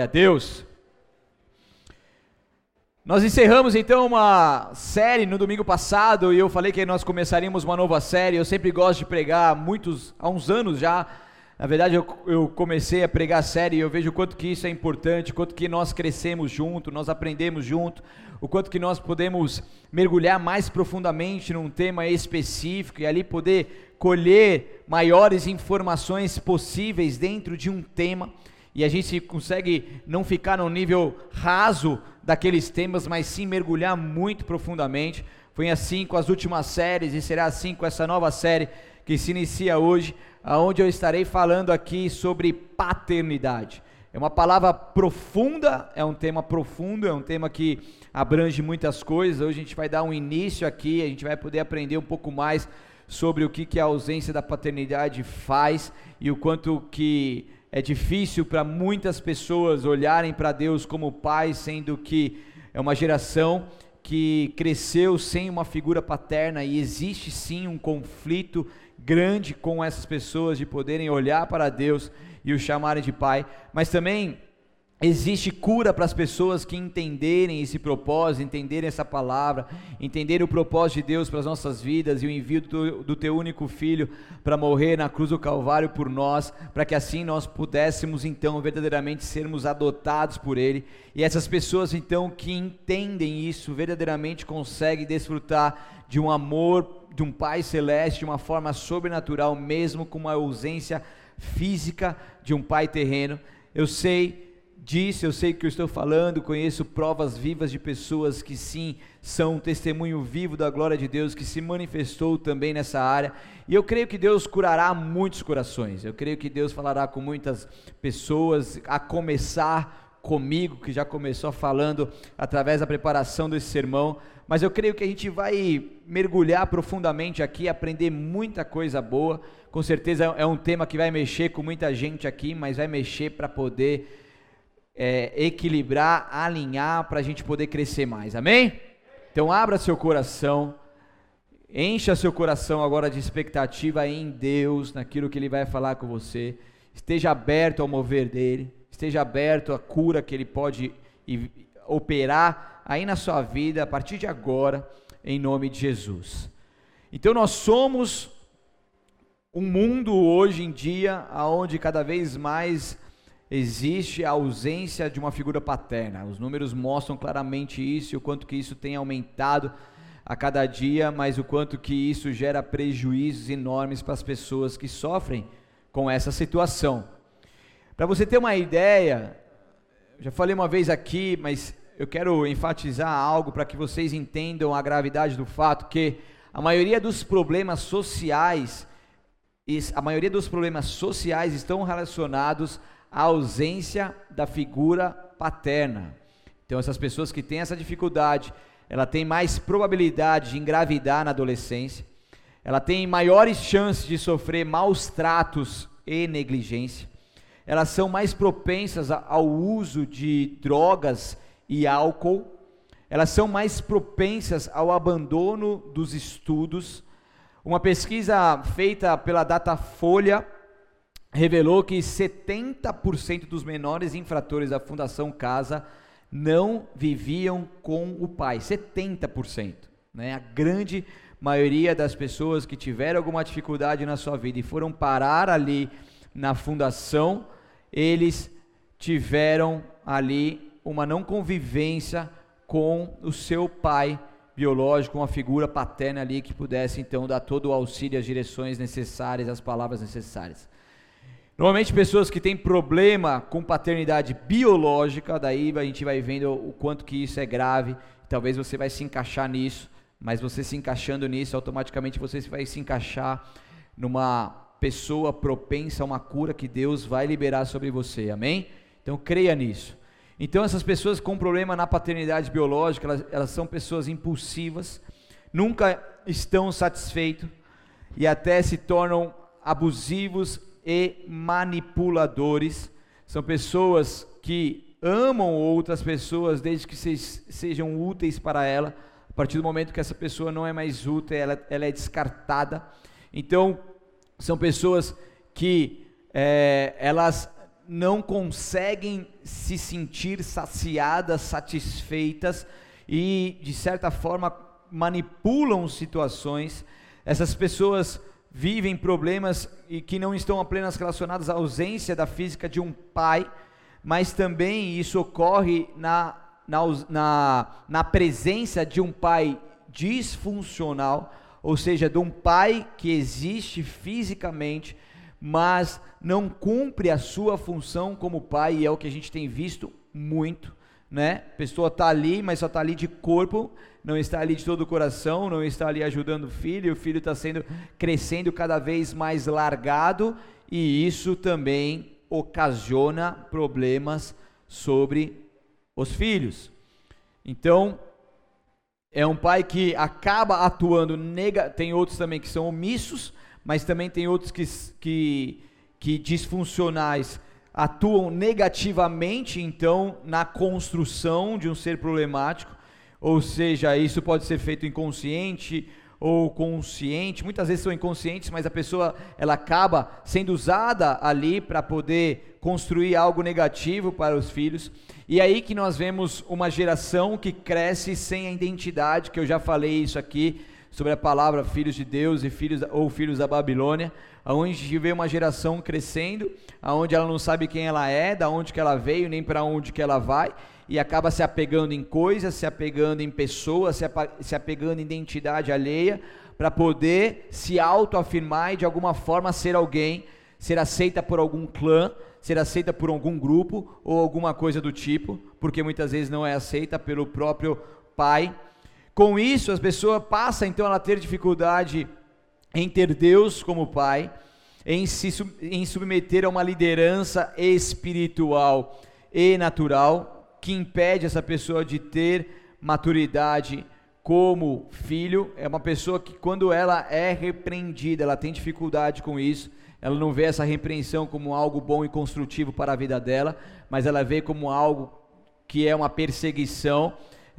a Deus. Nós encerramos então uma série no domingo passado e eu falei que nós começaríamos uma nova série. Eu sempre gosto de pregar muitos, há uns anos já. Na verdade, eu, eu comecei a pregar a série e eu vejo o quanto que isso é importante, o quanto que nós crescemos junto, nós aprendemos junto, o quanto que nós podemos mergulhar mais profundamente num tema específico e ali poder colher maiores informações possíveis dentro de um tema e a gente consegue não ficar no nível raso daqueles temas, mas sim mergulhar muito profundamente. Foi assim com as últimas séries e será assim com essa nova série que se inicia hoje, aonde eu estarei falando aqui sobre paternidade. É uma palavra profunda, é um tema profundo, é um tema que abrange muitas coisas. Hoje a gente vai dar um início aqui, a gente vai poder aprender um pouco mais sobre o que, que a ausência da paternidade faz e o quanto que é difícil para muitas pessoas olharem para Deus como pai, sendo que é uma geração que cresceu sem uma figura paterna e existe sim um conflito grande com essas pessoas de poderem olhar para Deus e o chamarem de pai, mas também Existe cura para as pessoas que entenderem esse propósito, entenderem essa palavra, entenderem o propósito de Deus para as nossas vidas e o envio do, do teu único filho para morrer na cruz do Calvário por nós, para que assim nós pudéssemos então verdadeiramente sermos adotados por Ele. E essas pessoas então que entendem isso verdadeiramente conseguem desfrutar de um amor de um Pai Celeste de uma forma sobrenatural, mesmo com uma ausência física de um Pai terreno. Eu sei disse, eu sei que eu estou falando, conheço provas vivas de pessoas que sim são um testemunho vivo da glória de Deus, que se manifestou também nessa área, e eu creio que Deus curará muitos corações, eu creio que Deus falará com muitas pessoas, a começar comigo, que já começou falando através da preparação desse sermão, mas eu creio que a gente vai mergulhar profundamente aqui, aprender muita coisa boa, com certeza é um tema que vai mexer com muita gente aqui, mas vai mexer para poder é, equilibrar, alinhar para a gente poder crescer mais. Amém? Então abra seu coração, encha seu coração agora de expectativa em Deus, naquilo que Ele vai falar com você. Esteja aberto ao mover dele, esteja aberto à cura que Ele pode operar aí na sua vida a partir de agora, em nome de Jesus. Então nós somos um mundo hoje em dia onde cada vez mais existe a ausência de uma figura paterna. Os números mostram claramente isso o quanto que isso tem aumentado a cada dia, mas o quanto que isso gera prejuízos enormes para as pessoas que sofrem com essa situação. Para você ter uma ideia, já falei uma vez aqui, mas eu quero enfatizar algo para que vocês entendam a gravidade do fato que a maioria dos problemas sociais, a maioria dos problemas sociais estão relacionados a ausência da figura paterna. Então essas pessoas que têm essa dificuldade, ela tem mais probabilidade de engravidar na adolescência, ela tem maiores chances de sofrer maus tratos e negligência, elas são mais propensas ao uso de drogas e álcool, elas são mais propensas ao abandono dos estudos. Uma pesquisa feita pela Datafolha revelou que 70% dos menores infratores da Fundação Casa não viviam com o pai. 70%. Né? A grande maioria das pessoas que tiveram alguma dificuldade na sua vida e foram parar ali na fundação, eles tiveram ali uma não convivência com o seu pai biológico, uma figura paterna ali que pudesse então dar todo o auxílio, as direções necessárias, as palavras necessárias. Normalmente pessoas que têm problema com paternidade biológica, daí a gente vai vendo o quanto que isso é grave, talvez você vai se encaixar nisso, mas você se encaixando nisso, automaticamente você vai se encaixar numa pessoa propensa a uma cura que Deus vai liberar sobre você, amém? Então creia nisso. Então essas pessoas com problema na paternidade biológica, elas, elas são pessoas impulsivas, nunca estão satisfeitos e até se tornam abusivos, e manipuladores. São pessoas que amam outras pessoas desde que sejam úteis para ela. A partir do momento que essa pessoa não é mais útil, ela, ela é descartada. Então, são pessoas que é, elas não conseguem se sentir saciadas, satisfeitas e, de certa forma, manipulam situações. Essas pessoas vivem problemas e que não estão apenas relacionados à ausência da física de um pai, mas também isso ocorre na, na, na, na presença de um pai disfuncional, ou seja, de um pai que existe fisicamente, mas não cumpre a sua função como pai, e é o que a gente tem visto muito, né? A pessoa está ali, mas só está ali de corpo, não está ali de todo o coração, não está ali ajudando o filho, o filho está sendo crescendo cada vez mais largado, e isso também ocasiona problemas sobre os filhos. Então, é um pai que acaba atuando nega, tem outros também que são omissos, mas também tem outros que, que, que disfuncionais atuam negativamente, então, na construção de um ser problemático, ou seja, isso pode ser feito inconsciente ou consciente, muitas vezes são inconscientes, mas a pessoa ela acaba sendo usada ali para poder construir algo negativo para os filhos. E aí que nós vemos uma geração que cresce sem a identidade, que eu já falei isso aqui sobre a palavra filhos de Deus e filhos ou filhos da Babilônia, aonde a gente vê uma geração crescendo, aonde ela não sabe quem ela é, da onde que ela veio, nem para onde que ela vai, e acaba se apegando em coisas, se apegando em pessoas, se apegando em identidade alheia, para poder se autoafirmar e de alguma forma ser alguém, ser aceita por algum clã, ser aceita por algum grupo ou alguma coisa do tipo, porque muitas vezes não é aceita pelo próprio pai. Com isso, as pessoas passam então a ter dificuldade em ter Deus como pai, em se em submeter a uma liderança espiritual e natural, que impede essa pessoa de ter maturidade como filho. É uma pessoa que, quando ela é repreendida, ela tem dificuldade com isso. Ela não vê essa repreensão como algo bom e construtivo para a vida dela, mas ela vê como algo que é uma perseguição.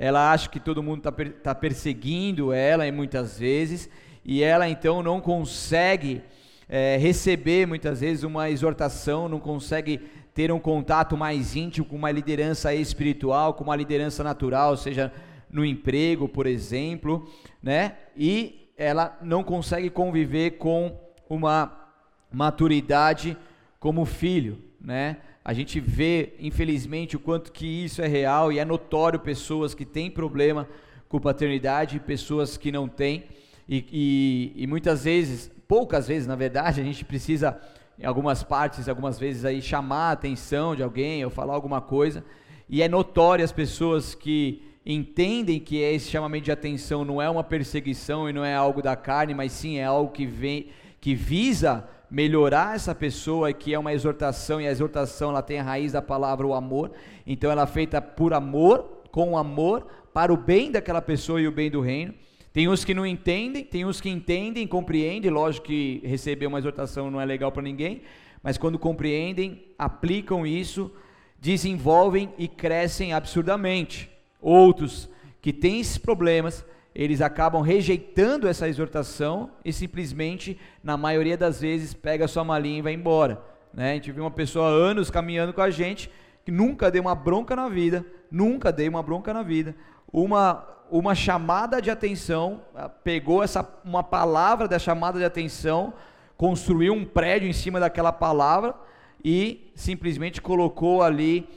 Ela acha que todo mundo está tá perseguindo ela, e muitas vezes, e ela então não consegue é, receber muitas vezes uma exortação, não consegue ter um contato mais íntimo com uma liderança espiritual, com uma liderança natural, seja no emprego, por exemplo, né? E ela não consegue conviver com uma maturidade como filho, né? A gente vê, infelizmente, o quanto que isso é real e é notório pessoas que têm problema com paternidade, pessoas que não têm, e, e, e muitas vezes, poucas vezes, na verdade, a gente precisa em algumas partes, algumas vezes aí chamar a atenção de alguém ou falar alguma coisa, e é notório as pessoas que entendem que esse chamamento de atenção não é uma perseguição e não é algo da carne, mas sim é algo que vem que visa melhorar essa pessoa, que é uma exortação e a exortação ela tem a raiz da palavra o amor. Então ela é feita por amor, com amor para o bem daquela pessoa e o bem do reino. Tem uns que não entendem, tem uns que entendem, compreendem, lógico que receber uma exortação não é legal para ninguém, mas quando compreendem, aplicam isso, desenvolvem e crescem absurdamente. Outros que têm esses problemas, eles acabam rejeitando essa exortação e simplesmente, na maioria das vezes, pega sua malinha e vai embora. Né? A gente viu uma pessoa há anos caminhando com a gente, que nunca deu uma bronca na vida, nunca dei uma bronca na vida, uma uma chamada de atenção, ah, pegou essa uma palavra da chamada de atenção, construiu um prédio em cima daquela palavra e simplesmente colocou ali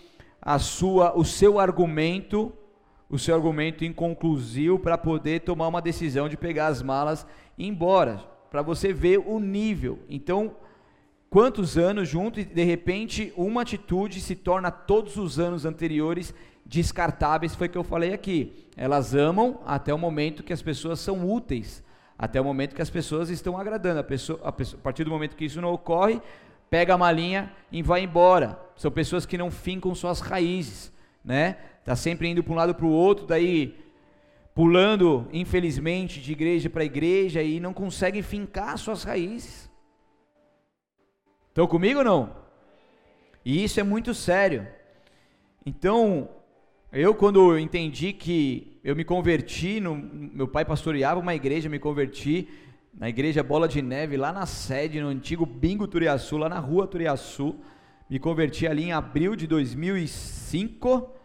a sua o seu argumento, o seu argumento inconclusivo para poder tomar uma decisão de pegar as malas e ir embora, para você ver o nível. Então, quantos anos junto e de repente uma atitude se torna todos os anos anteriores descartáveis, foi o que eu falei aqui. Elas amam até o momento que as pessoas são úteis, até o momento que as pessoas estão agradando. A, pessoa, a, pessoa, a partir do momento que isso não ocorre, pega a malinha e vai embora. São pessoas que não fincam suas raízes, né? Tá sempre indo para um lado para o outro, daí pulando, infelizmente, de igreja para igreja e não conseguem fincar suas raízes. Estão comigo ou não? E isso é muito sério. Então, eu, quando entendi que eu me converti, no, meu pai pastoreava uma igreja, me converti na igreja Bola de Neve, lá na sede, no antigo Bingo Turiaçu, lá na rua Turiaçu. Me converti ali em abril de 2005.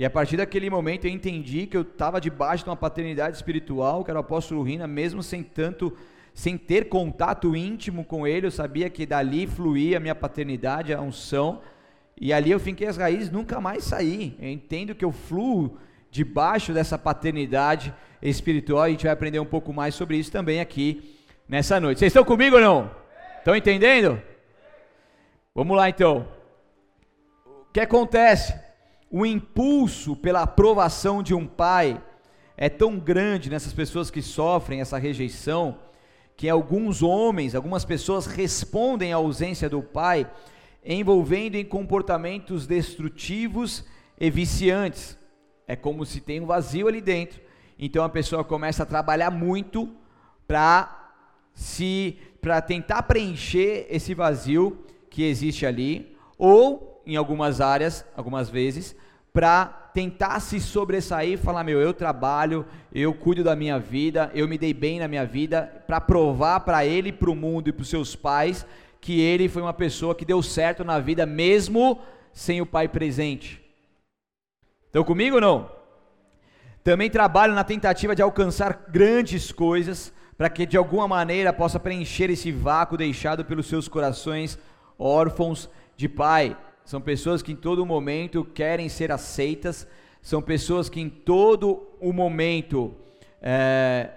E a partir daquele momento eu entendi que eu estava debaixo de uma paternidade espiritual, que era o apóstolo Rina, mesmo sem tanto, sem ter contato íntimo com ele, eu sabia que dali fluía a minha paternidade, a unção. E ali eu finquei as raízes, nunca mais saí. Eu entendo que eu fluo debaixo dessa paternidade espiritual. A gente vai aprender um pouco mais sobre isso também aqui nessa noite. Vocês estão comigo ou não? Estão entendendo? Vamos lá então. O que acontece? O impulso pela aprovação de um pai é tão grande nessas pessoas que sofrem essa rejeição, que alguns homens, algumas pessoas respondem à ausência do pai envolvendo em comportamentos destrutivos e viciantes. É como se tem um vazio ali dentro. Então a pessoa começa a trabalhar muito para se para tentar preencher esse vazio que existe ali, ou em algumas áreas, algumas vezes, para tentar se sobressair falar: meu, eu trabalho, eu cuido da minha vida, eu me dei bem na minha vida, para provar para ele, para o mundo e para os seus pais que ele foi uma pessoa que deu certo na vida mesmo sem o pai presente. Estão comigo ou não? Também trabalho na tentativa de alcançar grandes coisas, para que de alguma maneira possa preencher esse vácuo deixado pelos seus corações órfãos de pai. São pessoas que em todo momento querem ser aceitas, são pessoas que em todo o momento é,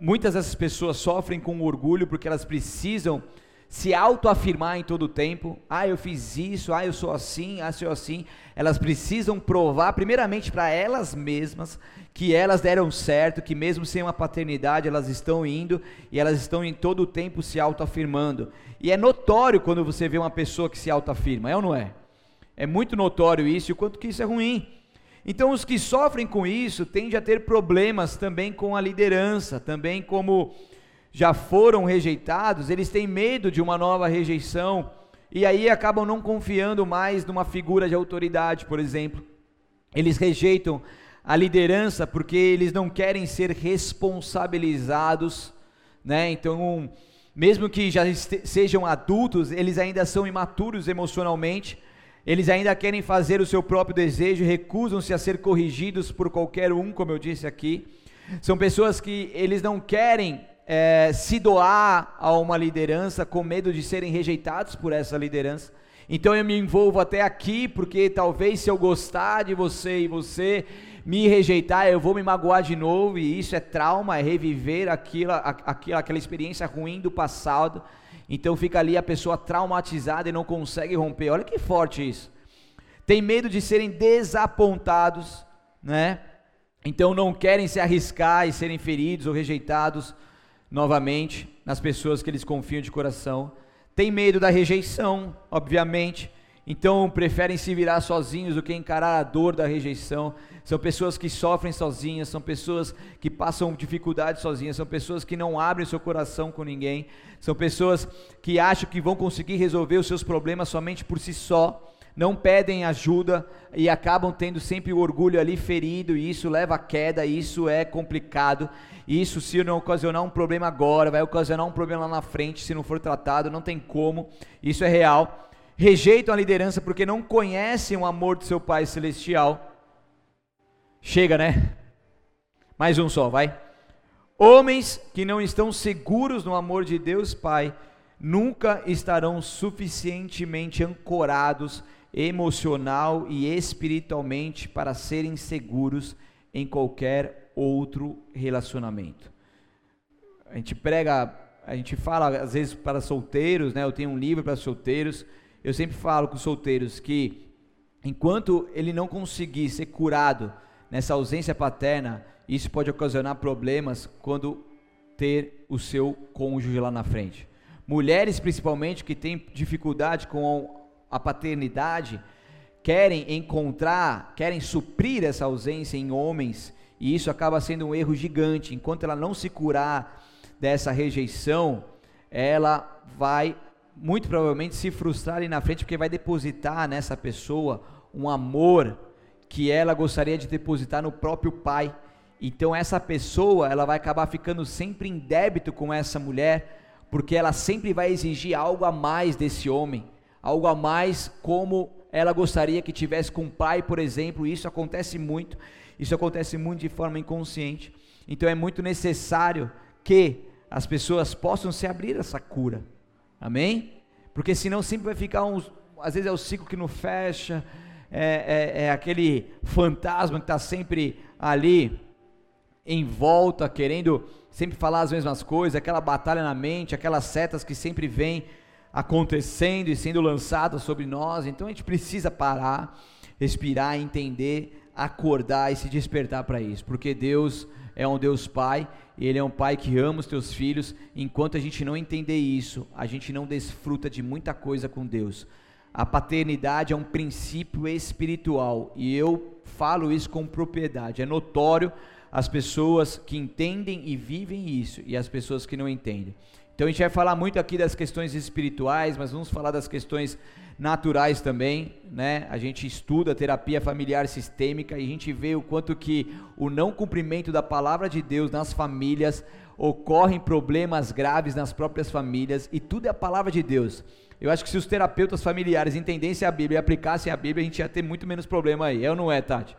muitas dessas pessoas sofrem com orgulho porque elas precisam se autoafirmar em todo o tempo. Ah, eu fiz isso, ah, eu sou assim, ah, eu sou assim. Elas precisam provar, primeiramente para elas mesmas, que elas deram certo, que mesmo sem uma paternidade elas estão indo e elas estão em todo o tempo se autoafirmando. E é notório quando você vê uma pessoa que se autoafirma, é ou não é? É muito notório isso e o quanto que isso é ruim. Então, os que sofrem com isso tendem a ter problemas também com a liderança, também como já foram rejeitados, eles têm medo de uma nova rejeição e aí acabam não confiando mais numa figura de autoridade, por exemplo. Eles rejeitam a liderança porque eles não querem ser responsabilizados, né? Então, mesmo que já sejam adultos, eles ainda são imaturos emocionalmente. Eles ainda querem fazer o seu próprio desejo, recusam-se a ser corrigidos por qualquer um, como eu disse aqui. São pessoas que eles não querem é, se doar a uma liderança com medo de serem rejeitados por essa liderança. Então eu me envolvo até aqui, porque talvez se eu gostar de você e você me rejeitar, eu vou me magoar de novo, e isso é trauma, é reviver aquilo, aquilo, aquela experiência ruim do passado. Então fica ali a pessoa traumatizada e não consegue romper. Olha que forte isso. Tem medo de serem desapontados, né? Então não querem se arriscar e serem feridos ou rejeitados novamente nas pessoas que eles confiam de coração. Tem medo da rejeição, obviamente. Então preferem se virar sozinhos do que encarar a dor da rejeição. São pessoas que sofrem sozinhas, são pessoas que passam dificuldades sozinhas, são pessoas que não abrem seu coração com ninguém, são pessoas que acham que vão conseguir resolver os seus problemas somente por si só não pedem ajuda e acabam tendo sempre o orgulho ali ferido, e isso leva à queda, e isso é complicado. Isso, se não ocasionar um problema agora, vai ocasionar um problema lá na frente, se não for tratado, não tem como, isso é real. Rejeitam a liderança porque não conhecem o amor do seu Pai Celestial. Chega, né? Mais um só, vai. Homens que não estão seguros no amor de Deus Pai nunca estarão suficientemente ancorados emocional e espiritualmente para serem seguros em qualquer outro relacionamento. A gente prega, a gente fala às vezes para solteiros, né? Eu tenho um livro para solteiros. Eu sempre falo com os solteiros que enquanto ele não conseguir ser curado nessa ausência paterna, isso pode ocasionar problemas quando ter o seu cônjuge lá na frente. Mulheres principalmente que têm dificuldade com a paternidade, querem encontrar, querem suprir essa ausência em homens, e isso acaba sendo um erro gigante. Enquanto ela não se curar dessa rejeição, ela vai muito provavelmente se frustrar ali na frente, porque vai depositar nessa pessoa um amor que ela gostaria de depositar no próprio pai. Então essa pessoa, ela vai acabar ficando sempre em débito com essa mulher, porque ela sempre vai exigir algo a mais desse homem algo a mais como ela gostaria que tivesse com o pai, por exemplo. Isso acontece muito, isso acontece muito de forma inconsciente. Então é muito necessário que as pessoas possam se abrir essa cura. Amém? Porque senão sempre vai ficar uns. Às vezes é o ciclo que não fecha, é, é, é aquele fantasma que está sempre ali em volta, querendo sempre falar as mesmas coisas, aquela batalha na mente, aquelas setas que sempre vêm acontecendo e sendo lançadas sobre nós. Então a gente precisa parar, respirar, entender, acordar e se despertar para isso, porque Deus é um Deus Pai, Ele é um Pai que ama os teus filhos. Enquanto a gente não entender isso, a gente não desfruta de muita coisa com Deus. A paternidade é um princípio espiritual e eu falo isso com propriedade. É notório as pessoas que entendem e vivem isso e as pessoas que não entendem. Então a gente vai falar muito aqui das questões espirituais, mas vamos falar das questões naturais também, né? A gente estuda terapia familiar sistêmica e a gente vê o quanto que o não cumprimento da palavra de Deus nas famílias ocorrem problemas graves nas próprias famílias e tudo é a palavra de Deus. Eu acho que se os terapeutas familiares entendessem a Bíblia e aplicassem a Bíblia, a gente ia ter muito menos problema aí. É ou não é, Tati?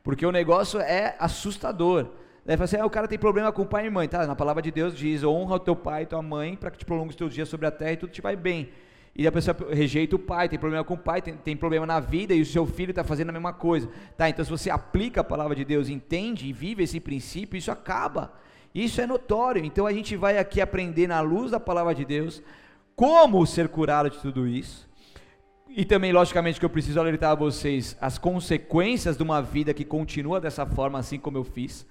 Porque o negócio é assustador. Daí fala assim, ah, o cara tem problema com o pai e mãe. Tá, na palavra de Deus diz, honra o teu pai e tua mãe para que te prolongue os teus dias sobre a terra e tudo te vai bem. E a pessoa rejeita o pai, tem problema com o pai, tem, tem problema na vida e o seu filho está fazendo a mesma coisa. Tá, então se você aplica a palavra de Deus, entende e vive esse princípio, isso acaba. Isso é notório. Então a gente vai aqui aprender na luz da palavra de Deus como ser curado de tudo isso. E também, logicamente, que eu preciso alertar a vocês as consequências de uma vida que continua dessa forma, assim como eu fiz.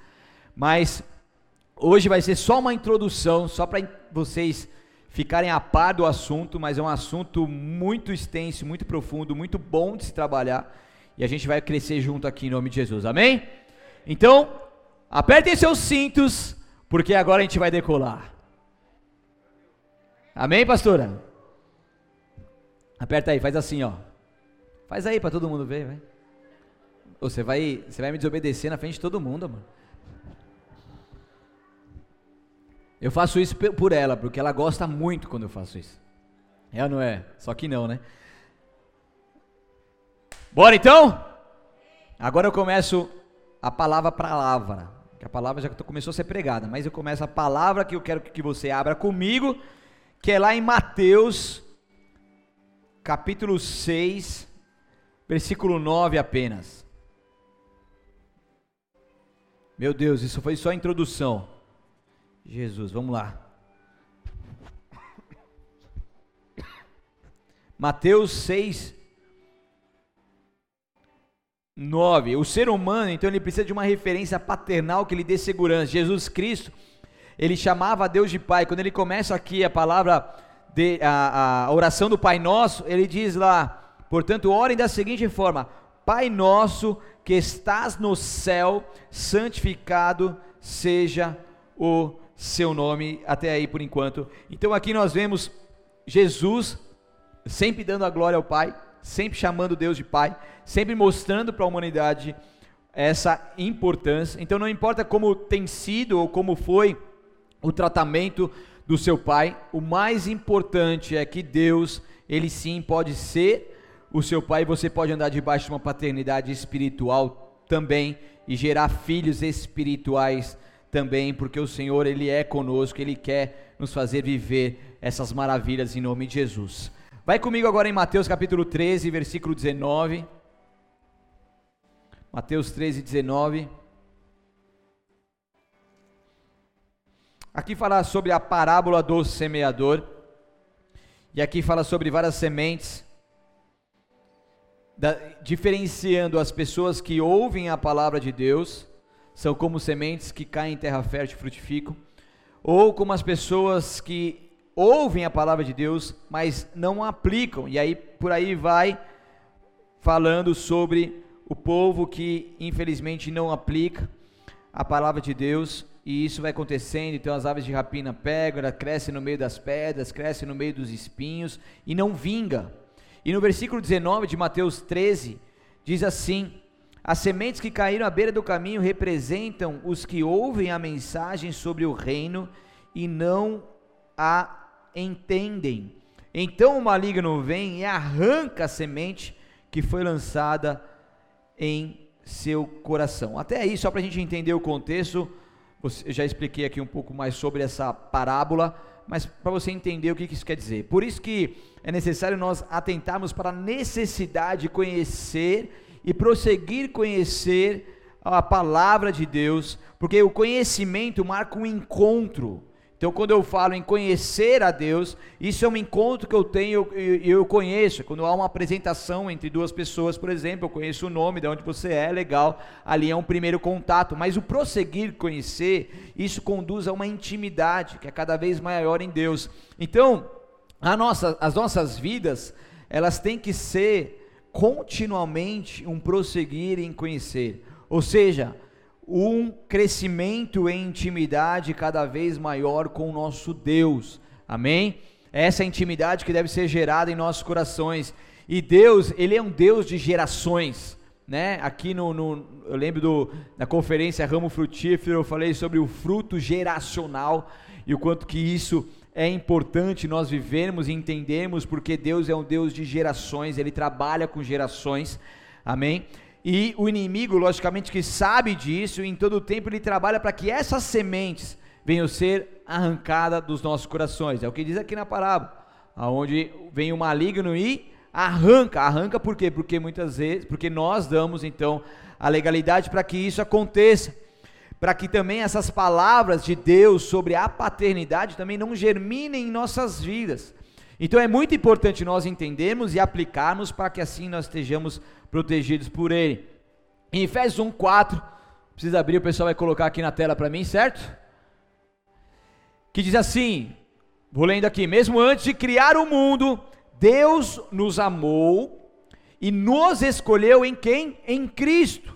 Mas hoje vai ser só uma introdução, só para vocês ficarem a par do assunto, mas é um assunto muito extenso, muito profundo, muito bom de se trabalhar. E a gente vai crescer junto aqui em nome de Jesus, amém? Então, apertem seus cintos, porque agora a gente vai decolar. Amém, pastora? Aperta aí, faz assim, ó. Faz aí para todo mundo ver, vai. Você vai, você vai me desobedecer na frente de todo mundo, mano. Eu faço isso por ela, porque ela gosta muito quando eu faço isso. É não é? Só que não, né? Bora então? Agora eu começo a palavra palavra. Que a palavra já começou a ser pregada, mas eu começo a palavra que eu quero que você abra comigo, que é lá em Mateus, capítulo 6, versículo 9 apenas. Meu Deus, isso foi só a introdução. Jesus, vamos lá. Mateus 6, 9. O ser humano, então, ele precisa de uma referência paternal que lhe dê segurança. Jesus Cristo, ele chamava a Deus de Pai. Quando ele começa aqui a palavra, de, a, a oração do Pai Nosso, ele diz lá, portanto, orem da seguinte forma: Pai Nosso que estás no céu, santificado seja o seu nome até aí por enquanto. Então aqui nós vemos Jesus sempre dando a glória ao Pai, sempre chamando Deus de Pai, sempre mostrando para a humanidade essa importância. Então não importa como tem sido ou como foi o tratamento do seu pai, o mais importante é que Deus, ele sim pode ser o seu pai você pode andar debaixo de uma paternidade espiritual também e gerar filhos espirituais também, porque o Senhor ele é conosco, ele quer nos fazer viver essas maravilhas em nome de Jesus. Vai comigo agora em Mateus capítulo 13, versículo 19. Mateus 13, 19. Aqui fala sobre a parábola do semeador. E aqui fala sobre várias sementes, da, diferenciando as pessoas que ouvem a palavra de Deus são como sementes que caem em terra fértil e frutificam, ou como as pessoas que ouvem a palavra de Deus, mas não aplicam. E aí por aí vai falando sobre o povo que infelizmente não aplica a palavra de Deus, e isso vai acontecendo, então as aves de rapina pegam, ela cresce no meio das pedras, cresce no meio dos espinhos e não vinga. E no versículo 19 de Mateus 13 diz assim: as sementes que caíram à beira do caminho representam os que ouvem a mensagem sobre o reino e não a entendem. Então o maligno vem e arranca a semente que foi lançada em seu coração. Até aí, só para a gente entender o contexto, eu já expliquei aqui um pouco mais sobre essa parábola, mas para você entender o que isso quer dizer. Por isso que é necessário nós atentarmos para a necessidade de conhecer e prosseguir conhecer a palavra de Deus, porque o conhecimento marca um encontro então, quando eu falo em conhecer a Deus, isso é um encontro que eu tenho e eu, eu, conheço. Quando há uma apresentação entre duas pessoas, por exemplo, eu conheço o nome, de onde você é, legal, ali é um primeiro contato. Mas o prosseguir conhecer, isso conduz a uma intimidade que é cada vez maior em Deus. Então, nossa, as nossas vidas, elas têm que ser continuamente um prosseguir em conhecer. Ou seja, um crescimento em intimidade cada vez maior com o nosso Deus. Amém? Essa intimidade que deve ser gerada em nossos corações. E Deus, Ele é um Deus de gerações. Né? Aqui no, no eu lembro do, da conferência Ramo Frutífero, eu falei sobre o fruto geracional e o quanto que isso é importante nós vivermos e entendermos, porque Deus é um Deus de gerações, Ele trabalha com gerações. Amém? E o inimigo, logicamente, que sabe disso, em todo o tempo ele trabalha para que essas sementes venham ser arrancadas dos nossos corações. É o que diz aqui na parábola, aonde vem o maligno e arranca. Arranca por quê? Porque muitas vezes, porque nós damos então a legalidade para que isso aconteça. Para que também essas palavras de Deus sobre a paternidade também não germinem em nossas vidas. Então é muito importante nós entendermos e aplicarmos para que assim nós estejamos protegidos por Ele. Em Efésios 1, 4, precisa abrir, o pessoal vai colocar aqui na tela para mim, certo? Que diz assim, vou lendo aqui: mesmo antes de criar o mundo, Deus nos amou e nos escolheu em quem? Em Cristo,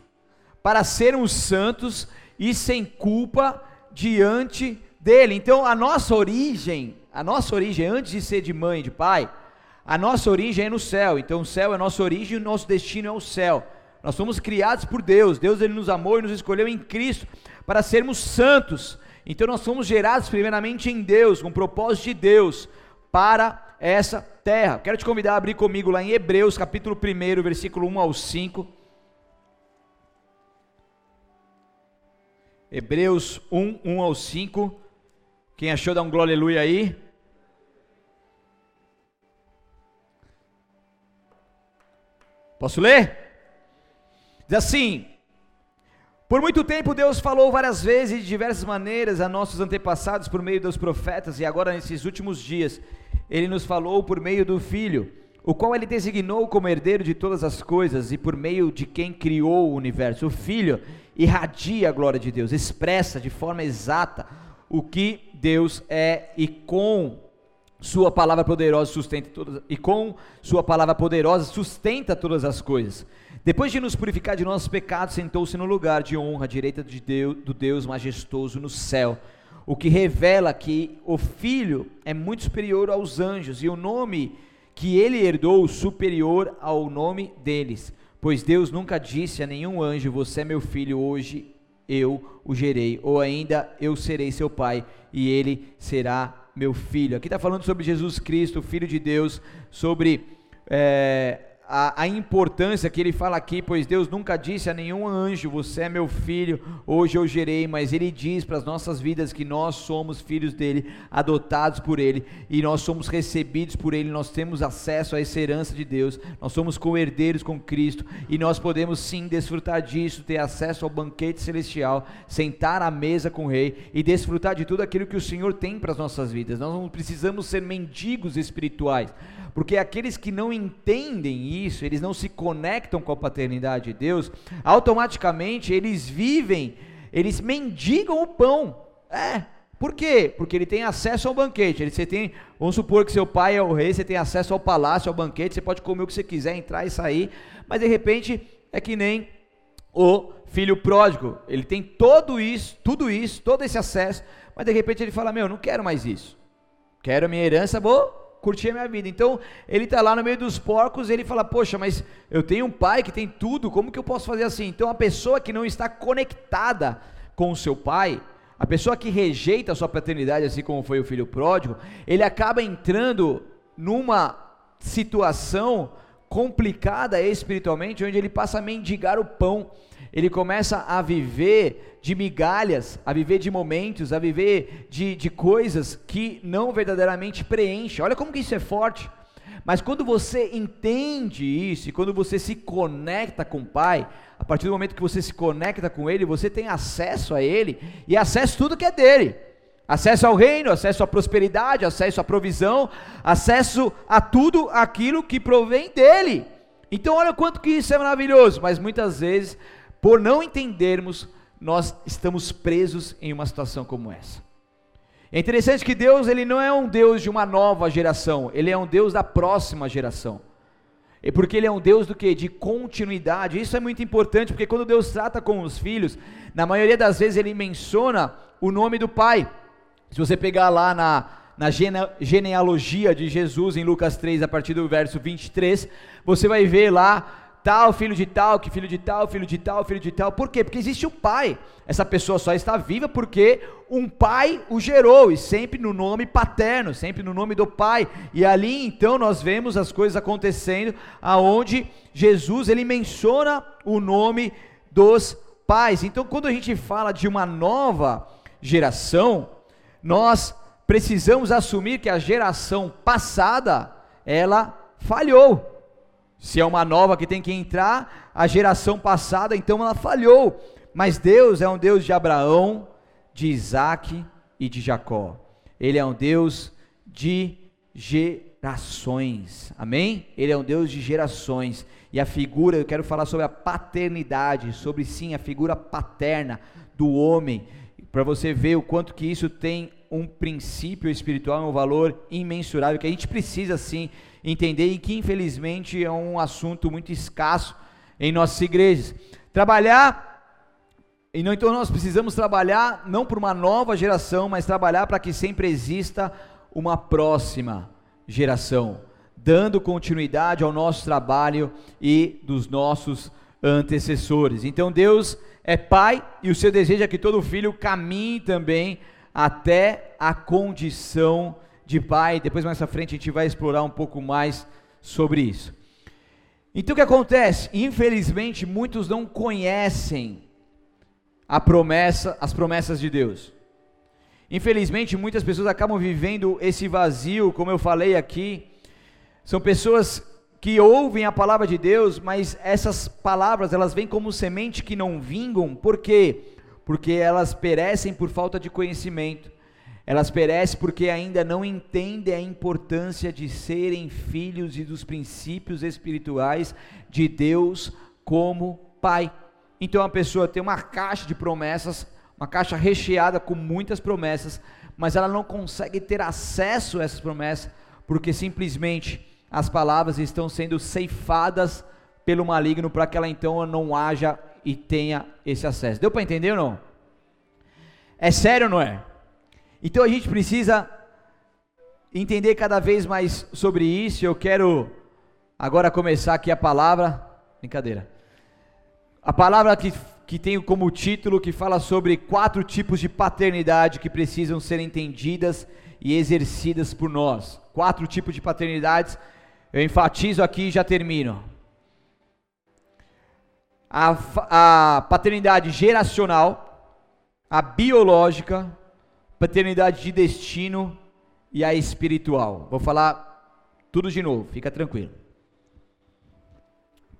para sermos santos e sem culpa diante dele. Então, a nossa origem, a nossa origem antes de ser de mãe e de pai, a nossa origem é no céu, então o céu é nossa origem e o nosso destino é o céu. Nós somos criados por Deus, Deus ele nos amou e nos escolheu em Cristo para sermos santos. Então nós somos gerados primeiramente em Deus, com o propósito de Deus para essa terra. Quero te convidar a abrir comigo lá em Hebreus, capítulo 1, versículo 1 ao 5. Hebreus 1, 1 ao 5. Quem achou, dá um glória aleluia aí. Posso ler? Diz assim: Por muito tempo Deus falou várias vezes e de diversas maneiras a nossos antepassados por meio dos profetas, e agora nesses últimos dias ele nos falou por meio do Filho, o qual ele designou como herdeiro de todas as coisas e por meio de quem criou o universo. O Filho irradia a glória de Deus, expressa de forma exata o que Deus é e com sua palavra poderosa sustenta todas e com sua palavra poderosa sustenta todas as coisas. Depois de nos purificar de nossos pecados, sentou-se no lugar de honra à direita de Deus, do Deus majestoso no céu, o que revela que o Filho é muito superior aos anjos e o nome que ele herdou superior ao nome deles. Pois Deus nunca disse a nenhum anjo: Você é meu filho, hoje eu o gerei, ou ainda eu serei seu pai e ele será meu filho. Aqui está falando sobre Jesus Cristo, Filho de Deus, sobre é, a, a, importância que ele fala aqui, pois Deus nunca disse a nenhum anjo: Você é meu filho, hoje eu gerei, mas ele diz para as nossas vidas que nós somos filhos dele, adotados por ele, e nós somos recebidos por ele, nós temos acesso a essa herança de Deus, nós somos co-herdeiros com Cristo, e nós podemos sim desfrutar disso, ter acesso ao banquete celestial, sentar à mesa com o Rei e desfrutar de tudo aquilo que o Senhor tem para as nossas vidas. Nós não precisamos ser mendigos espirituais porque aqueles que não entendem isso, eles não se conectam com a paternidade de Deus, automaticamente eles vivem, eles mendigam o pão. É, por quê? Porque ele tem acesso ao banquete. Ele, você tem, vamos supor que seu pai é o rei, você tem acesso ao palácio, ao banquete, você pode comer o que você quiser, entrar e sair, mas de repente é que nem o filho pródigo. Ele tem todo isso, tudo isso, todo esse acesso, mas de repente ele fala: Meu, não quero mais isso. Quero minha herança, vou curtir a minha vida. Então, ele está lá no meio dos porcos, ele fala: "Poxa, mas eu tenho um pai que tem tudo, como que eu posso fazer assim?". Então, a pessoa que não está conectada com o seu pai, a pessoa que rejeita a sua paternidade, assim como foi o filho pródigo, ele acaba entrando numa situação complicada espiritualmente, onde ele passa a mendigar o pão. Ele começa a viver de migalhas, a viver de momentos, a viver de, de coisas que não verdadeiramente preenchem. Olha como que isso é forte. Mas quando você entende isso, e quando você se conecta com o Pai, a partir do momento que você se conecta com Ele, você tem acesso a Ele e acesso a tudo que é dele. Acesso ao reino, acesso à prosperidade, acesso à provisão, acesso a tudo aquilo que provém dele. Então olha quanto que isso é maravilhoso, mas muitas vezes, por não entendermos, nós estamos presos em uma situação como essa. É interessante que Deus, ele não é um Deus de uma nova geração, ele é um Deus da próxima geração. E porque ele é um Deus do que? De continuidade. Isso é muito importante, porque quando Deus trata com os filhos, na maioria das vezes ele menciona o nome do pai. Se você pegar lá na, na genealogia de Jesus em Lucas 3, a partir do verso 23, você vai ver lá tal filho de tal, que filho de tal, filho de tal, filho de tal. Por quê? Porque existe um pai. Essa pessoa só está viva porque um pai o gerou, e sempre no nome paterno, sempre no nome do pai. E ali então nós vemos as coisas acontecendo, aonde Jesus ele menciona o nome dos pais. Então quando a gente fala de uma nova geração, nós precisamos assumir que a geração passada, ela falhou. Se é uma nova que tem que entrar, a geração passada, então ela falhou. Mas Deus é um Deus de Abraão, de Isaac e de Jacó. Ele é um Deus de gerações. Amém? Ele é um Deus de gerações. E a figura, eu quero falar sobre a paternidade, sobre sim a figura paterna do homem para você ver o quanto que isso tem um princípio espiritual, um valor imensurável que a gente precisa sim entender e que infelizmente é um assunto muito escasso em nossas igrejas. Trabalhar e então nós precisamos trabalhar não para uma nova geração, mas trabalhar para que sempre exista uma próxima geração, dando continuidade ao nosso trabalho e dos nossos antecessores. Então Deus é pai e o seu desejo é que todo filho caminhe também até a condição de pai. Depois mais à frente a gente vai explorar um pouco mais sobre isso. Então o que acontece? Infelizmente muitos não conhecem a promessa, as promessas de Deus. Infelizmente muitas pessoas acabam vivendo esse vazio, como eu falei aqui. São pessoas que ouvem a palavra de Deus, mas essas palavras elas vêm como semente que não vingam, por quê? Porque elas perecem por falta de conhecimento. Elas perecem porque ainda não entendem a importância de serem filhos e dos princípios espirituais de Deus como Pai. Então a pessoa tem uma caixa de promessas, uma caixa recheada com muitas promessas, mas ela não consegue ter acesso a essas promessas porque simplesmente as palavras estão sendo ceifadas pelo maligno para que ela então não haja e tenha esse acesso. Deu para entender ou não? É sério ou não é? Então a gente precisa entender cada vez mais sobre isso. Eu quero agora começar aqui a palavra. Brincadeira. A palavra que, que tem como título que fala sobre quatro tipos de paternidade que precisam ser entendidas e exercidas por nós. Quatro tipos de paternidades eu enfatizo aqui e já termino. A, a paternidade geracional, a biológica, paternidade de destino e a espiritual. Vou falar tudo de novo, fica tranquilo.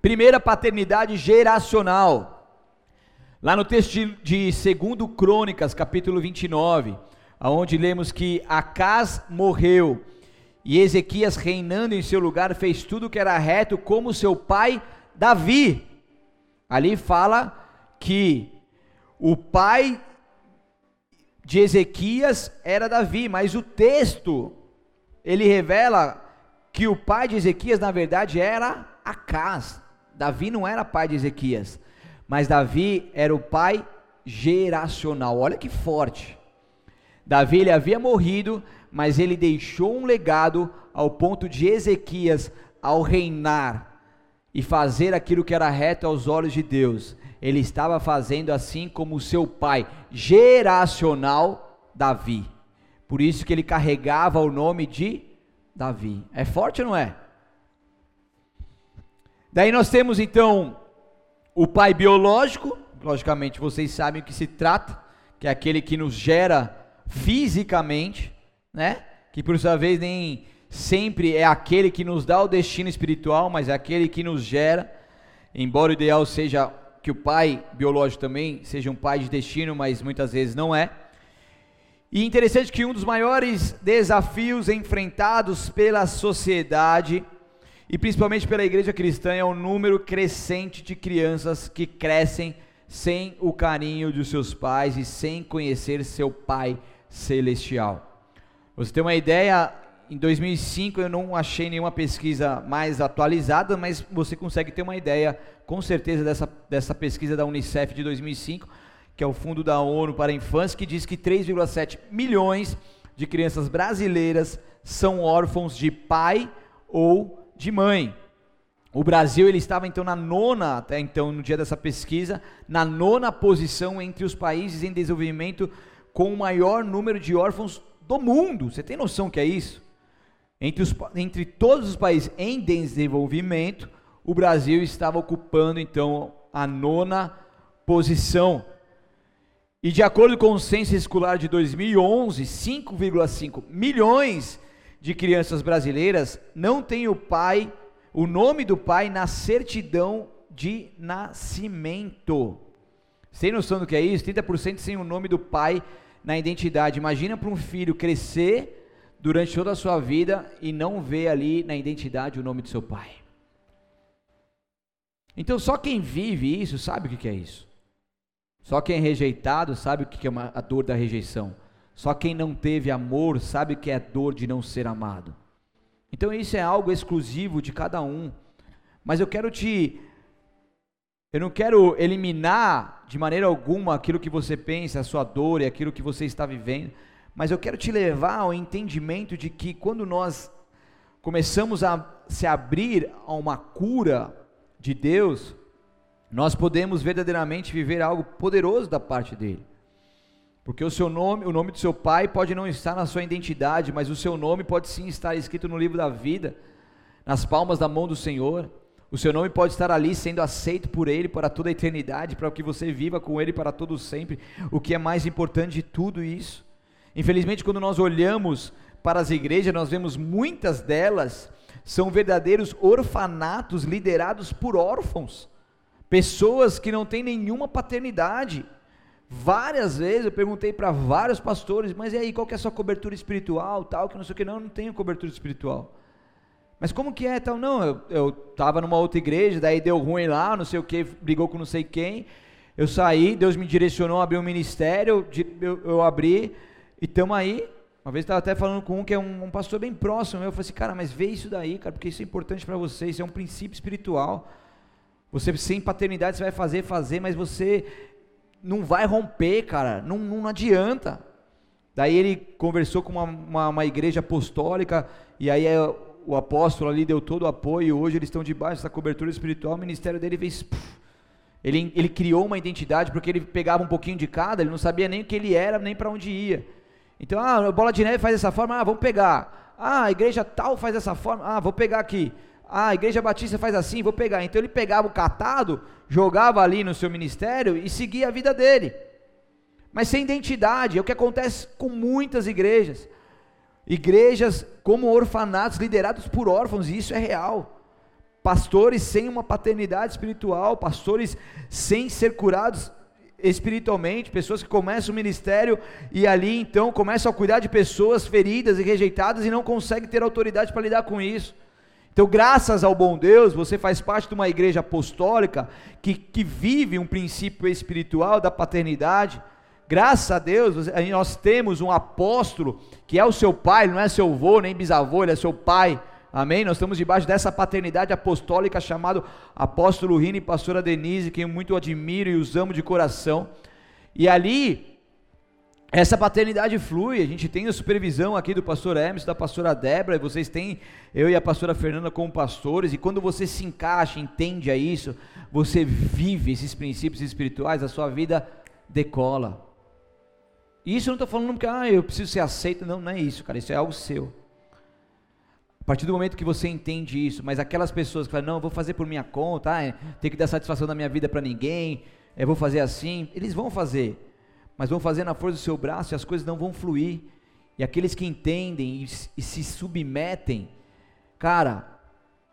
Primeira paternidade geracional. Lá no texto de, de 2 Crônicas, capítulo 29, aonde lemos que Acas morreu e Ezequias, reinando em seu lugar, fez tudo o que era reto, como seu pai Davi. Ali fala que o pai de Ezequias era Davi, mas o texto ele revela que o pai de Ezequias na verdade era Acás. Davi não era pai de Ezequias, mas Davi era o pai geracional. Olha que forte. Davi ele havia morrido, mas ele deixou um legado ao ponto de Ezequias, ao reinar e fazer aquilo que era reto aos olhos de Deus, ele estava fazendo assim como seu pai geracional Davi. Por isso que ele carregava o nome de Davi. É forte ou não é? Daí nós temos então o pai biológico, logicamente vocês sabem o que se trata, que é aquele que nos gera fisicamente, né? Que por sua vez nem sempre é aquele que nos dá o destino espiritual, mas é aquele que nos gera. Embora o ideal seja que o pai biológico também seja um pai de destino, mas muitas vezes não é. E interessante que um dos maiores desafios enfrentados pela sociedade e principalmente pela igreja cristã é o número crescente de crianças que crescem sem o carinho dos seus pais e sem conhecer seu pai celestial. Você tem uma ideia, em 2005 eu não achei nenhuma pesquisa mais atualizada, mas você consegue ter uma ideia com certeza dessa, dessa pesquisa da Unicef de 2005, que é o Fundo da ONU para a Infância, que diz que 3,7 milhões de crianças brasileiras são órfãos de pai ou de mãe. O Brasil ele estava então na nona, até então no dia dessa pesquisa, na nona posição entre os países em desenvolvimento com o maior número de órfãos do mundo. Você tem noção que é isso? Entre, os, entre todos os países em desenvolvimento, o Brasil estava ocupando então a nona posição. E de acordo com o censo escolar de 2011, 5,5 milhões de crianças brasileiras não têm o pai o nome do pai na certidão de nascimento. Você tem noção do que é isso? 30% sem o nome do pai na identidade. Imagina para um filho crescer durante toda a sua vida e não ver ali na identidade o nome do seu pai. Então só quem vive isso sabe o que é isso. Só quem é rejeitado sabe o que é uma, a dor da rejeição. Só quem não teve amor sabe o que é a dor de não ser amado. Então isso é algo exclusivo de cada um. Mas eu quero te. Eu não quero eliminar de maneira alguma aquilo que você pensa, a sua dor e aquilo que você está vivendo. Mas eu quero te levar ao entendimento de que quando nós começamos a se abrir a uma cura de Deus, nós podemos verdadeiramente viver algo poderoso da parte dele. Porque o seu nome, o nome do seu pai pode não estar na sua identidade, mas o seu nome pode sim estar escrito no livro da vida, nas palmas da mão do Senhor. O seu nome pode estar ali sendo aceito por Ele para toda a eternidade, para que você viva com Ele para todo sempre, o que é mais importante de tudo isso. Infelizmente, quando nós olhamos para as igrejas, nós vemos muitas delas são verdadeiros orfanatos liderados por órfãos, pessoas que não têm nenhuma paternidade. Várias vezes eu perguntei para vários pastores, mas e aí, qual que é a sua cobertura espiritual, tal, que não sei o que, não, eu não tenho cobertura espiritual. Mas como que é, tal, não, eu, eu tava numa outra igreja, daí deu ruim lá, não sei o que, brigou com não sei quem, eu saí, Deus me direcionou a abrir um ministério, eu, eu abri, e estamos aí, uma vez estava até falando com um que é um, um pastor bem próximo, eu falei assim, cara, mas vê isso daí, cara, porque isso é importante para você, isso é um princípio espiritual, você sem paternidade você vai fazer, fazer, mas você não vai romper, cara, não, não adianta. Daí ele conversou com uma, uma, uma igreja apostólica, e aí o apóstolo ali deu todo o apoio, hoje eles estão debaixo dessa cobertura espiritual, o ministério dele fez. ele, ele criou uma identidade, porque ele pegava um pouquinho de cada, ele não sabia nem o que ele era, nem para onde ia. Então, ah, a bola de neve faz dessa forma, ah, vamos pegar. Ah, a igreja tal faz dessa forma, ah, vou pegar aqui. Ah, a igreja batista faz assim, vou pegar. Então ele pegava o catado, jogava ali no seu ministério e seguia a vida dele. Mas sem identidade, é o que acontece com muitas igrejas. Igrejas como orfanatos liderados por órfãos, e isso é real. Pastores sem uma paternidade espiritual, pastores sem ser curados espiritualmente, pessoas que começam o ministério e ali então começam a cuidar de pessoas feridas e rejeitadas e não conseguem ter autoridade para lidar com isso. Então, graças ao bom Deus, você faz parte de uma igreja apostólica que, que vive um princípio espiritual da paternidade. Graças a Deus, nós temos um apóstolo que é o seu pai, não é seu avô nem bisavô, ele é seu pai. Amém? Nós estamos debaixo dessa paternidade apostólica chamado apóstolo Rino e pastora Denise, que eu muito admiro e os amo de coração. E ali essa paternidade flui, a gente tem a supervisão aqui do pastor Hermes, da pastora Débora, e vocês têm eu e a pastora Fernanda como pastores, e quando você se encaixa, entende a isso, você vive esses princípios espirituais, a sua vida decola. Isso eu não estou falando porque ah, eu preciso ser aceito, não, não é isso, cara, isso é algo seu. partir do momento que você entende isso, mas aquelas pessoas que falam, não, eu vou fazer por minha conta, ah, tem que dar satisfação da minha vida para ninguém, eu vou fazer assim, eles vão fazer, mas vão fazer na força do seu braço e as coisas não vão fluir. E aqueles que entendem e se submetem, cara,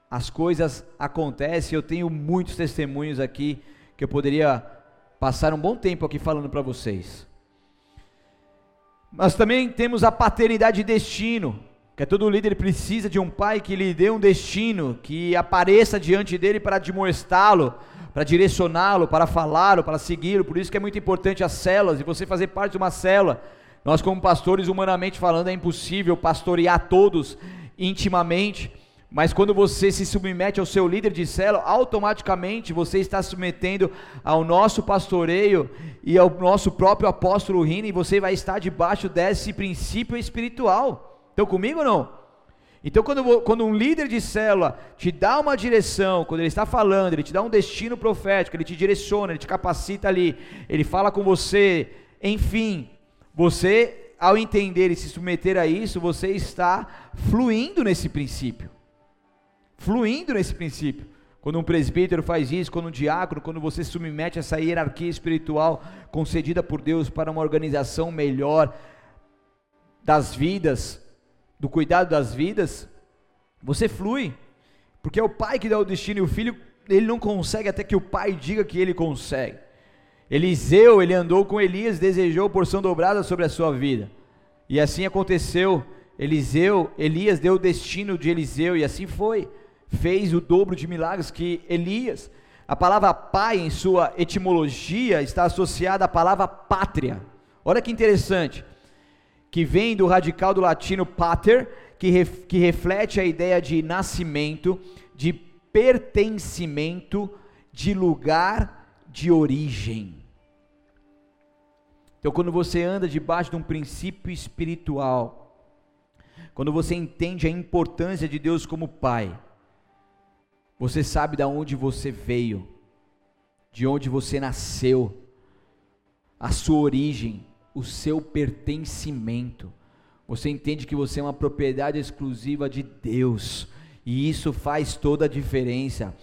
as coisas acontecem. Eu tenho muitos testemunhos aqui que eu poderia passar um bom tempo aqui falando para vocês. Mas também temos a paternidade de destino, que é todo líder precisa de um pai que lhe dê um destino, que apareça diante dele para admoestá-lo, para direcioná-lo, para falá-lo, para segui-lo. Por isso que é muito importante as células e você fazer parte de uma célula. Nós, como pastores, humanamente falando, é impossível pastorear todos intimamente, mas quando você se submete ao seu líder de célula, automaticamente você está se submetendo ao nosso pastoreio e ao nosso próprio apóstolo Rina, e você vai estar debaixo desse princípio espiritual. Estão comigo ou não? Então, quando, quando um líder de célula te dá uma direção, quando ele está falando, ele te dá um destino profético, ele te direciona, ele te capacita ali, ele fala com você, enfim, você, ao entender e se submeter a isso, você está fluindo nesse princípio. Fluindo nesse princípio. Quando um presbítero faz isso, quando um diácono, quando você submete essa hierarquia espiritual concedida por Deus para uma organização melhor das vidas, do cuidado das vidas, você flui, porque é o pai que dá o destino e o filho, ele não consegue até que o pai diga que ele consegue. Eliseu, ele andou com Elias, desejou porção dobrada sobre a sua vida. E assim aconteceu. Eliseu, Elias deu o destino de Eliseu e assim foi. Fez o dobro de milagres que Elias. A palavra pai em sua etimologia está associada à palavra pátria. Olha que interessante. Que vem do radical do latino pater, que, ref, que reflete a ideia de nascimento, de pertencimento, de lugar de origem. Então, quando você anda debaixo de um princípio espiritual, quando você entende a importância de Deus como Pai, você sabe de onde você veio, de onde você nasceu, a sua origem, o seu pertencimento. Você entende que você é uma propriedade exclusiva de Deus, e isso faz toda a diferença.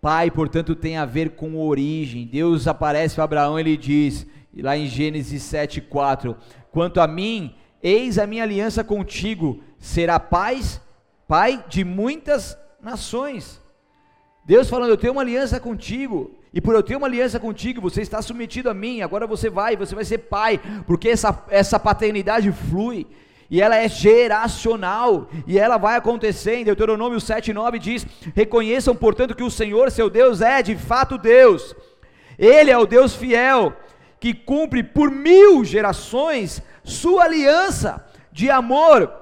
Pai, portanto, tem a ver com origem. Deus aparece para Abraão e ele diz, lá em Gênesis 7:4, quanto a mim, eis a minha aliança contigo, será paz, pai de muitas nações. Deus falando, eu tenho uma aliança contigo, e por eu ter uma aliança contigo, você está submetido a mim, agora você vai, você vai ser pai, porque essa, essa paternidade flui e ela é geracional, e ela vai acontecer. Em Deuteronômio 7,9 diz: Reconheçam, portanto, que o Senhor, seu Deus, é de fato Deus, Ele é o Deus fiel, que cumpre por mil gerações sua aliança de amor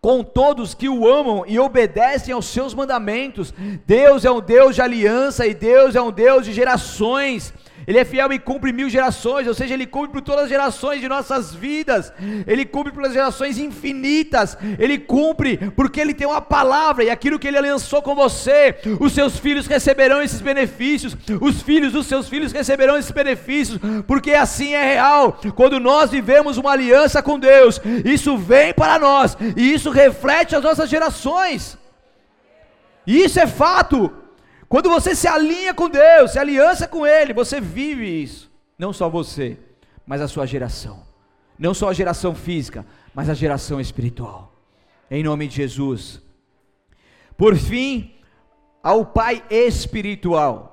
com todos que o amam e obedecem aos seus mandamentos. Deus é um Deus de aliança e Deus é um Deus de gerações. Ele é fiel e cumpre mil gerações, ou seja, Ele cumpre por todas as gerações de nossas vidas, Ele cumpre pelas gerações infinitas, Ele cumpre porque Ele tem uma palavra e aquilo que Ele lançou com você, os seus filhos receberão esses benefícios, os filhos dos seus filhos receberão esses benefícios, porque assim é real. Quando nós vivemos uma aliança com Deus, isso vem para nós e isso reflete as nossas gerações. E isso é fato. Quando você se alinha com Deus, se aliança com Ele, você vive isso. Não só você, mas a sua geração. Não só a geração física, mas a geração espiritual. Em nome de Jesus. Por fim, ao Pai espiritual.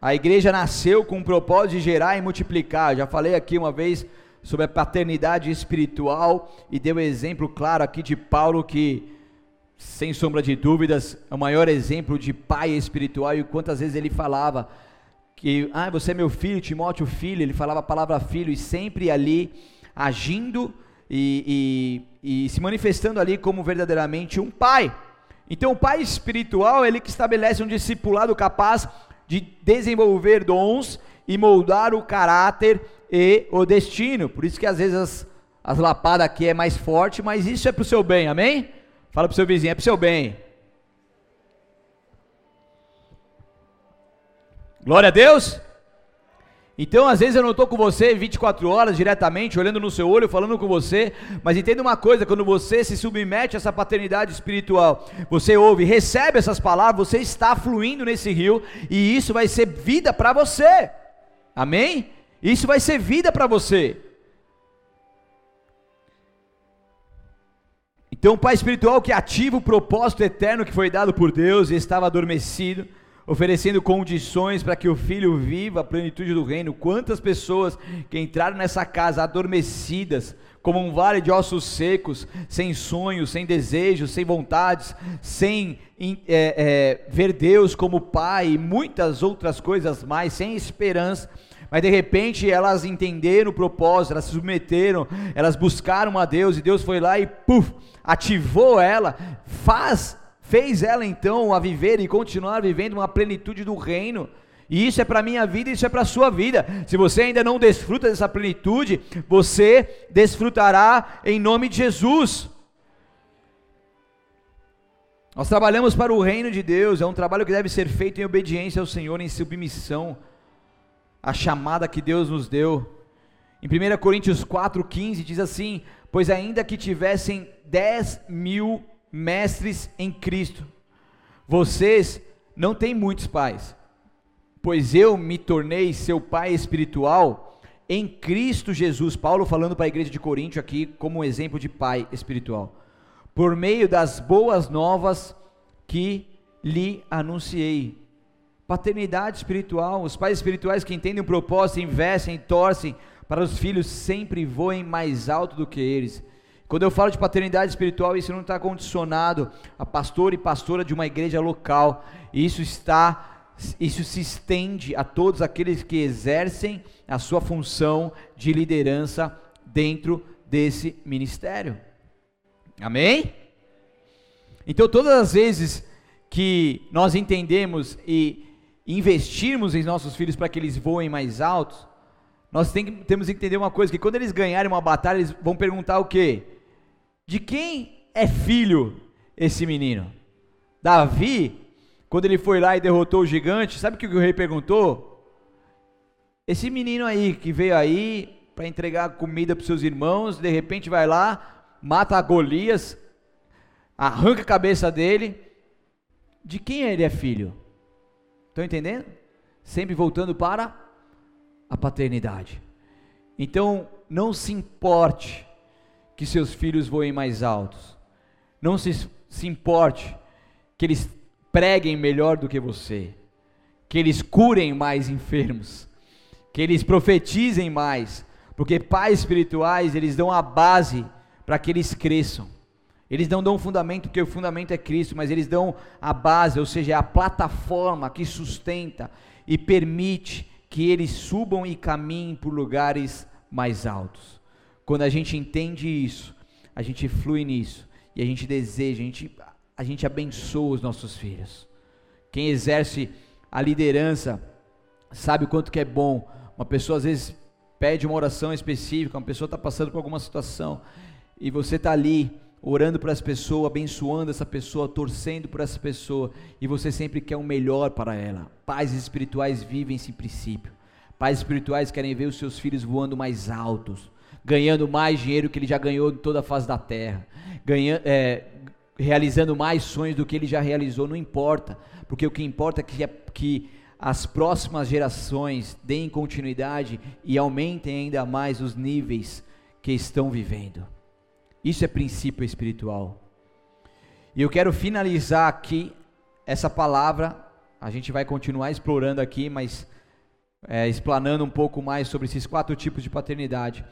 A igreja nasceu com o propósito de gerar e multiplicar. Já falei aqui uma vez sobre a paternidade espiritual e deu exemplo claro aqui de Paulo que sem sombra de dúvidas, é o maior exemplo de pai espiritual e quantas vezes ele falava que, ah, você é meu filho, Timóteo filho, ele falava a palavra filho e sempre ali agindo e, e, e se manifestando ali como verdadeiramente um pai. Então o pai espiritual, ele que estabelece um discipulado capaz de desenvolver dons e moldar o caráter e o destino. Por isso que às vezes as, as lapadas aqui é mais forte, mas isso é para o seu bem, amém? Fala para o seu vizinho, é para o seu bem. Glória a Deus. Então, às vezes eu não estou com você 24 horas diretamente, olhando no seu olho, falando com você, mas entenda uma coisa: quando você se submete a essa paternidade espiritual, você ouve, recebe essas palavras, você está fluindo nesse rio, e isso vai ser vida para você, amém? Isso vai ser vida para você. Então, o pai espiritual que ativa o propósito eterno que foi dado por Deus e estava adormecido oferecendo condições para que o filho viva a plenitude do reino. Quantas pessoas que entraram nessa casa adormecidas, como um vale de ossos secos, sem sonhos, sem desejos, sem vontades, sem é, é, ver Deus como Pai e muitas outras coisas mais, sem esperança. Mas de repente elas entenderam o propósito, elas se submeteram, elas buscaram a Deus e Deus foi lá e puf, ativou ela, faz fez ela então a viver e continuar vivendo uma plenitude do reino. E isso é para a minha vida, isso é para a sua vida. Se você ainda não desfruta dessa plenitude, você desfrutará em nome de Jesus. Nós trabalhamos para o reino de Deus, é um trabalho que deve ser feito em obediência ao Senhor, em submissão à chamada que Deus nos deu. Em 1 Coríntios 4,15 diz assim: Pois ainda que tivessem 10 mil mestres em Cristo. Vocês não têm muitos pais, pois eu me tornei seu pai espiritual em Cristo Jesus. Paulo falando para a igreja de Corinto aqui como um exemplo de pai espiritual. Por meio das boas novas que lhe anunciei. Paternidade espiritual, os pais espirituais que entendem o propósito, investem, torcem para os filhos sempre voem mais alto do que eles. Quando eu falo de paternidade espiritual, isso não está condicionado a pastor e pastora de uma igreja local. Isso está, isso se estende a todos aqueles que exercem a sua função de liderança dentro desse ministério. Amém? Então, todas as vezes que nós entendemos e investirmos em nossos filhos para que eles voem mais altos, nós tem, temos que entender uma coisa: que quando eles ganharem uma batalha, eles vão perguntar o quê? De quem é filho esse menino? Davi, quando ele foi lá e derrotou o gigante, sabe o que o rei perguntou? Esse menino aí que veio aí para entregar comida para seus irmãos, de repente vai lá, mata a Golias, arranca a cabeça dele. De quem ele é filho? Estão entendendo? Sempre voltando para a paternidade. Então, não se importe que seus filhos voem mais altos. Não se, se importe que eles preguem melhor do que você, que eles curem mais enfermos, que eles profetizem mais, porque pais espirituais, eles dão a base para que eles cresçam. Eles não dão fundamento, porque o fundamento é Cristo, mas eles dão a base, ou seja, a plataforma que sustenta e permite que eles subam e caminhem por lugares mais altos. Quando a gente entende isso, a gente flui nisso e a gente deseja, a gente, a gente abençoa os nossos filhos. Quem exerce a liderança sabe o quanto que é bom. Uma pessoa às vezes pede uma oração específica, uma pessoa está passando por alguma situação e você está ali orando para essa pessoa, abençoando essa pessoa, torcendo por essa pessoa e você sempre quer o melhor para ela. Pais espirituais vivem esse princípio. Pais espirituais querem ver os seus filhos voando mais altos ganhando mais dinheiro que ele já ganhou em toda a face da terra, é, realizando mais sonhos do que ele já realizou, não importa, porque o que importa é que, é que as próximas gerações deem continuidade e aumentem ainda mais os níveis que estão vivendo. Isso é princípio espiritual. E eu quero finalizar aqui essa palavra. A gente vai continuar explorando aqui, mas é, explanando um pouco mais sobre esses quatro tipos de paternidade.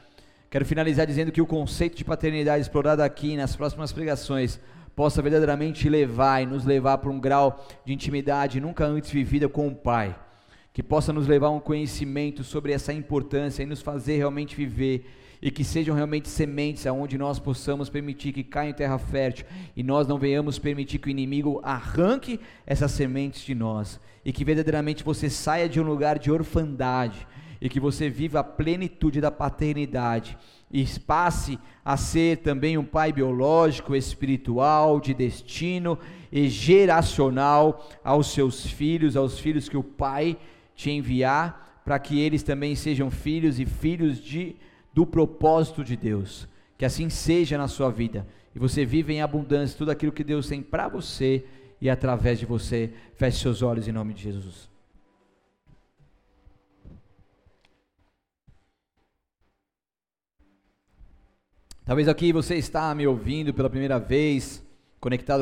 Quero finalizar dizendo que o conceito de paternidade explorado aqui nas próximas pregações possa verdadeiramente levar e nos levar para um grau de intimidade nunca antes vivida com o Pai, que possa nos levar a um conhecimento sobre essa importância e nos fazer realmente viver e que sejam realmente sementes aonde nós possamos permitir que caia em terra fértil e nós não venhamos permitir que o inimigo arranque essas sementes de nós e que verdadeiramente você saia de um lugar de orfandade e que você viva a plenitude da paternidade e passe a ser também um pai biológico, espiritual, de destino e geracional aos seus filhos, aos filhos que o pai te enviar para que eles também sejam filhos e filhos de do propósito de Deus. Que assim seja na sua vida e você vive em abundância tudo aquilo que Deus tem para você e através de você. Feche seus olhos em nome de Jesus. Talvez aqui você está me ouvindo pela primeira vez, conectado